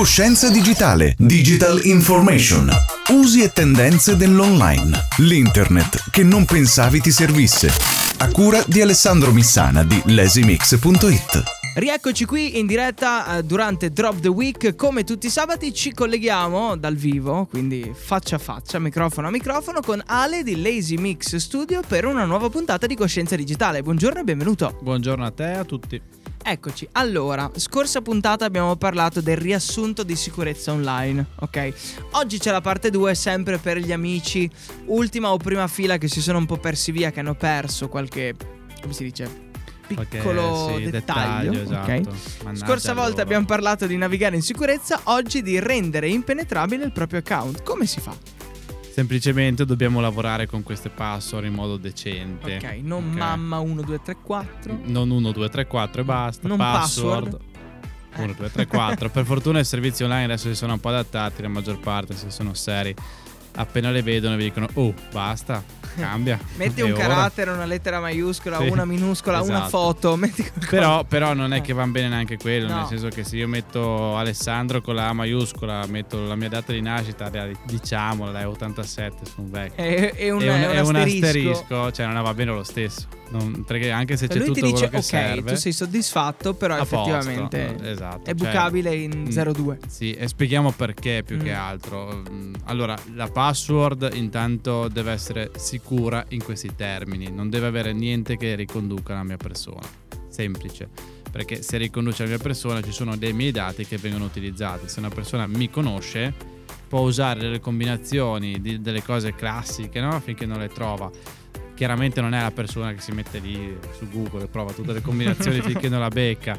Coscienza digitale, digital information, usi e tendenze dell'online, l'internet che non pensavi ti servisse. A cura di Alessandro Missana di lasimix.it. Rieccoci qui in diretta eh, durante Drop the Week. Come tutti i sabati ci colleghiamo dal vivo, quindi faccia a faccia, microfono a microfono, con Ale di Lazy Mix Studio per una nuova puntata di Coscienza Digitale. Buongiorno e benvenuto. Buongiorno a te e a tutti. Eccoci, allora, scorsa puntata abbiamo parlato del riassunto di sicurezza online, ok? Oggi c'è la parte 2 sempre per gli amici, ultima o prima fila che si sono un po' persi via, che hanno perso qualche, come si dice, piccolo sì, dettaglio. dettaglio, ok? esatto. Scorsa volta loro. abbiamo parlato di navigare in sicurezza, oggi di rendere impenetrabile il proprio account. Come si fa? Semplicemente dobbiamo lavorare con queste password in modo decente. Ok, non Ok. mamma 1, 2, 3, 4. Non 1, 2, 3, 4 e basta. Non password. password. 1, 2, 3, 4. per fortuna i servizi online adesso si sono un po' adattati, la maggior parte se sono seri. Appena le vedono vi dicono, oh, basta, cambia. Metti E un carattere, una lettera maiuscola, Sì, una minuscola, una esatto. foto. Metti qualcosa. Però, però non è che va bene neanche quello, No. nel senso che se io metto Alessandro con la A maiuscola, metto la mia data di nascita, diciamola, dai, 87, sono vecchio. è, è un, è un, un un asterisco. asterisco, cioè non va bene lo stesso. Non- perché anche se Cioè, c'è lui tutto ti dice quello che ok, serve, tu sei soddisfatto, però a posto. effettivamente esatto, è cioè, bucabile in mm, 02. Sì, e spieghiamo perché più che Mm. altro. Mm, Allora, la password intanto deve essere sicura in questi termini, non deve avere niente che riconduca alla mia persona. Semplice. Perché se riconduce alla mia persona ci sono dei miei dati che vengono utilizzati. Se una persona mi conosce, può usare delle combinazioni di- delle cose classiche, no? Finché non le trova. Chiaramente non è la persona che si mette lì su Google e prova tutte le combinazioni finché non la becca.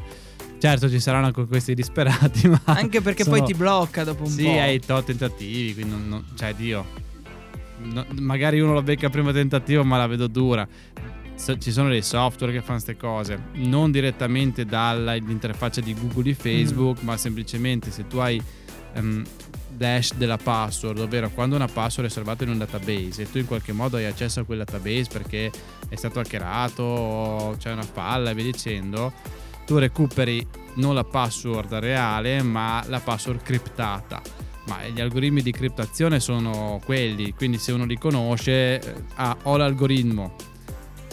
Certo, ci saranno anche questi disperati, ma Anche perché sono- poi ti blocca dopo un sì, po'. hai tot tentativi, quindi non, non- cioè Dio. No- magari uno lo becca al primo tentativo, ma la vedo dura. So- ci sono dei software che fanno queste cose, non direttamente dall'interfaccia di Google di Facebook, ma semplicemente se tu hai ehm, dash della password, ovvero quando una password è salvata in un database e tu in qualche modo hai accesso a quel database perché è stato hackerato o c'è una falla e via dicendo, tu recuperi non la password reale ma la password criptata. Ma gli algoritmi di criptazione sono quelli, quindi se uno li conosce, eh, ha o l'algoritmo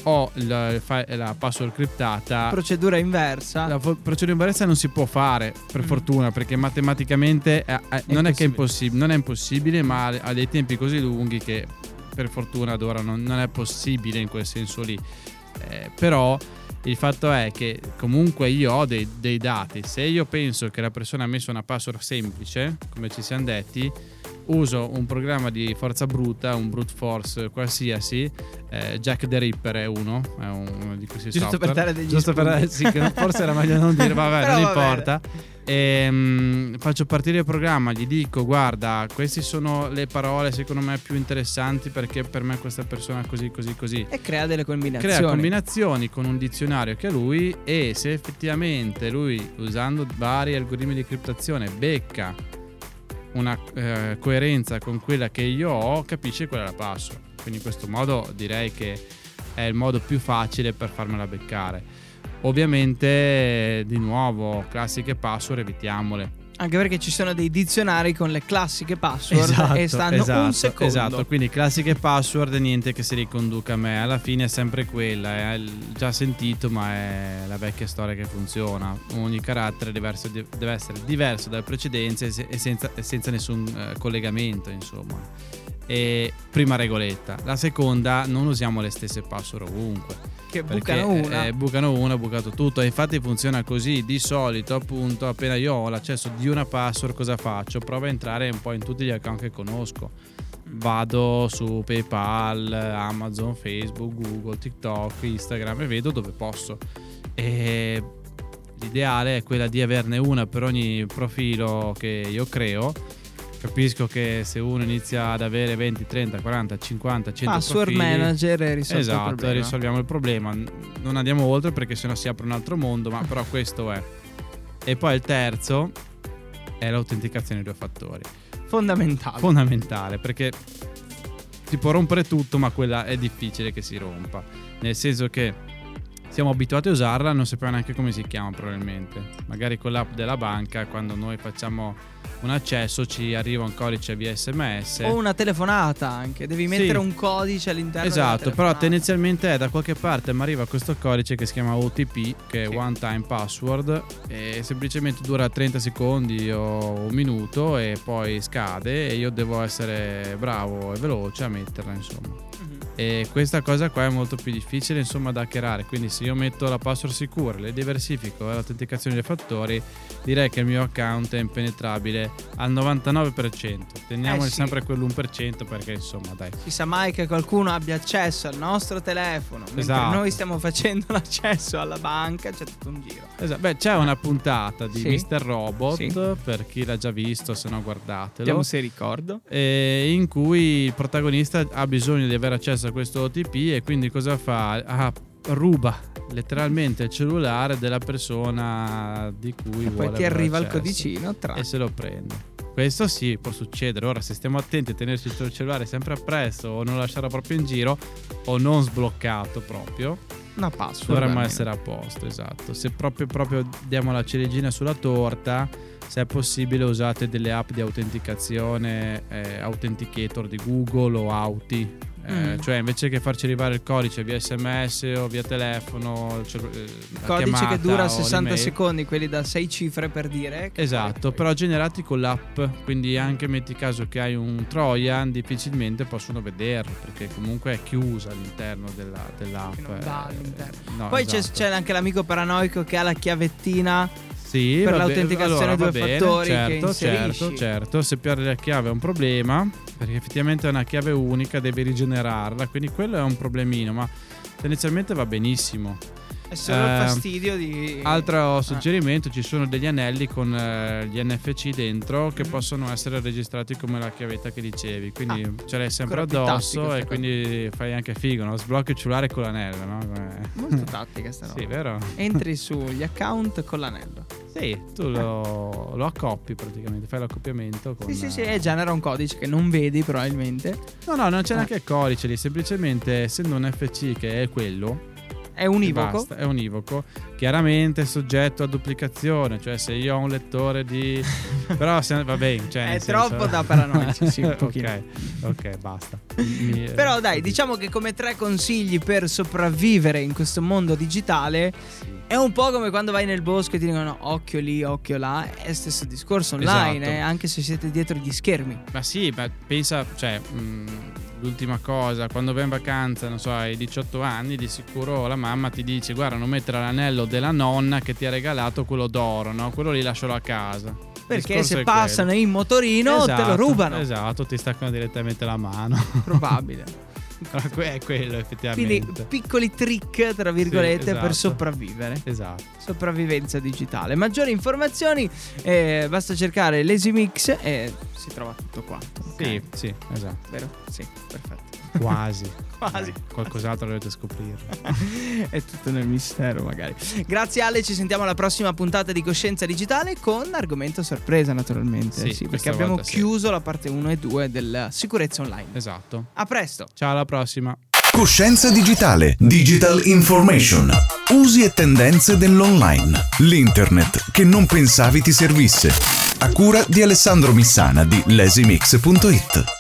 o il fa- la password criptata. Procedura inversa. La fo- procedura inversa non si può fare, per Mm. fortuna, perché matematicamente eh, eh, non è che è impossibile. non è impossibile, ma ha- ha dei tempi così lunghi che per fortuna ad ora non, non è possibile in quel senso lì. Eh, però il fatto è che comunque io ho dei, dei dati. Se io penso che la persona ha messo una password semplice, come ci siamo detti, uso un programma di forza bruta, un brute force qualsiasi, eh, Jack the Ripper è uno, è uno di questi Giusto per software. dare degli Giusto per sì, forse era meglio non dire, vabbè, Però non va importa. Ehm, faccio partire il programma, gli dico guarda, queste sono le parole secondo me più interessanti perché per me questa persona è così così così. E crea delle combinazioni. Crea combinazioni con un dizionario che ha lui e se effettivamente lui usando vari algoritmi di criptazione becca una eh, coerenza con quella che io ho, capisce qual è la password. Quindi in questo modo direi che è il modo più facile per farmela beccare. Ovviamente, di nuovo, classiche password evitiamole. Anche perché ci sono dei dizionari con le classiche password e stanno esatto, un secondo. Esatto, quindi classiche password niente che si riconduca a me. Alla fine è sempre quella, è già sentito, ma è la vecchia storia che funziona. Ogni carattere deve essere, deve essere diverso dalle precedenze e se- senza, senza nessun eh, collegamento, insomma. E prima regoletta. La seconda, non usiamo le stesse password ovunque. Che bucano una. eh, bucano una, bucato tutto. E infatti funziona così. Di solito, appunto, appena io ho l'accesso di una password, cosa faccio? Provo a entrare un po' in tutti gli account che conosco. Vado su PayPal, Amazon, Facebook, Google, TikTok, Instagram e vedo dove posso. E l'ideale è quella di averne una per ogni profilo che io creo. Capisco che se uno inizia ad avere 20, 30, 40, 50, 100 Password profili, manager e risolto il Esatto, problema. risolviamo il problema. Non andiamo oltre perché sennò si apre un altro mondo, ma però questo è. E poi il terzo è l'autenticazione a due fattori. Fondamentale. Fondamentale perché si può rompere tutto, ma quella è difficile che si rompa. Nel senso che siamo abituati a usarla, non sappiamo neanche come si chiama probabilmente. Magari con l'app della banca, quando noi facciamo un accesso ci arriva un codice via sms. O una telefonata anche, devi mettere Sì. un codice all'interno Esatto, però tendenzialmente è da qualche parte mi arriva questo codice che si chiama OTP, che è Sì. One Time Password, e semplicemente dura 30 secondi o un minuto e poi scade e io devo essere bravo e veloce a metterla, insomma. E questa cosa qua è molto più difficile insomma da hackerare, quindi se io metto la password sicura, le diversifico e l'autenticazione dei fattori, direi che il mio account è impenetrabile al 99%. Teniamoli Eh sì. sempre quell'1% perché insomma dai. Chissà mai che qualcuno abbia accesso al nostro telefono mentre Esatto. noi stiamo facendo l'accesso alla banca, c'è tutto un giro. Esatto. Beh, c'è una puntata di Sì. Mr. Robot Sì. per chi l'ha già visto, se no guardatelo. Vediamo se ricordo. eh, in cui il protagonista ha bisogno di avere accesso a questo OTP e quindi cosa fa? Ah, ruba letteralmente il cellulare della persona di cui E vuole poi ti arriva il codicino tra. e se lo prende. Questo sì, può succedere. Ora, se stiamo attenti a tenerci il cellulare sempre appresso o non lasciarlo proprio in giro o non sbloccato proprio, Una password. dovremmo essere a posto, esatto. Se proprio, proprio diamo la ciliegina sulla torta, se è possibile usate delle app di autenticazione, eh, Authenticator di Google o Auti. Eh, Mm. Cioè invece che farci arrivare il codice via sms o via telefono, cioè, eh, Codice che dura o 60 l'email. secondi, quelli da 6 cifre per dire. Esatto, poi- però generati con l'app, quindi anche metti caso che hai un Trojan, difficilmente possono vederlo perché comunque è chiusa all'interno della, dell'app. Eh, all'interno. no, Poi c'è, esatto. c'è anche l'amico paranoico che ha la chiavettina. Sì, per va be- l'autenticazione allora, due bene, fattori certo, certo, certo. Se perdi la chiave è un problema, perché effettivamente è una chiave unica, devi rigenerarla, quindi quello è un problemino, ma tendenzialmente va benissimo. È solo Eh, fastidio di. Altro suggerimento, ci sono degli anelli con eh, gli NFC dentro che Mm. possono essere registrati come la chiavetta che dicevi, quindi Ah, ce l'hai sempre ancora addosso e quindi fai anche figo, no? sblocchi il cellulare con l'anello, no? Come- Molto tattica sta roba. Sì, vero? Entri sugli account con l'anello. Sì, tu lo, lo accoppi praticamente, fai l'accoppiamento con... Sì, sì, sì, eh, e genera un codice che non vedi probabilmente. No, no, non c'è Ah. neanche il codice lì, semplicemente essendo un FC che è quello, È univoco. basta, è univoco, chiaramente è soggetto a duplicazione, cioè se io ho un lettore di... però se, va bene, cioè È senso- troppo da paranoici, sì, un pochino. ok, ok, basta. Mi- Però dai, diciamo che come tre consigli per sopravvivere in questo mondo digitale Sì. È un po' come quando vai nel bosco e ti dicono occhio lì, occhio là, è stesso discorso online, Esatto. eh, anche se siete dietro gli schermi. Ma sì, ma pensa, cioè, mh, l'ultima cosa, quando vai in vacanza, non so, hai 18 anni, di sicuro la mamma ti dice, guarda, non mettere l'anello della nonna che ti ha regalato quello d'oro, no? Quello lì lascialo a casa. Perché se passano in motorino quello. te lo Esatto, rubano. Esatto, ti staccano direttamente la mano. Probabile. È quello, effettivamente. Quindi piccoli trick, tra virgolette, esatto. per sopravvivere. Esatto. Sopravvivenza digitale. Maggiori informazioni, eh, basta cercare l'Easy Mix e si trova tutto quanto. ok? Sì, sì, esatto. Vero? Sì, perfetto. Quasi. Quasi. Dai, qualcos'altro dovete scoprire. È tutto nel mistero, magari. Grazie Ale, ci sentiamo alla prossima puntata di Coscienza Digitale con argomento sorpresa, naturalmente. Sì, Sì, perché abbiamo volta sì. chiuso la parte 1 e 2 della sicurezza online. Esatto. A presto! Ciao, alla prossima. Coscienza digitale. Digital information. Usi e tendenze dell'online. L'internet che non pensavi ti servisse. A cura di Alessandro Missana di lasimix.it.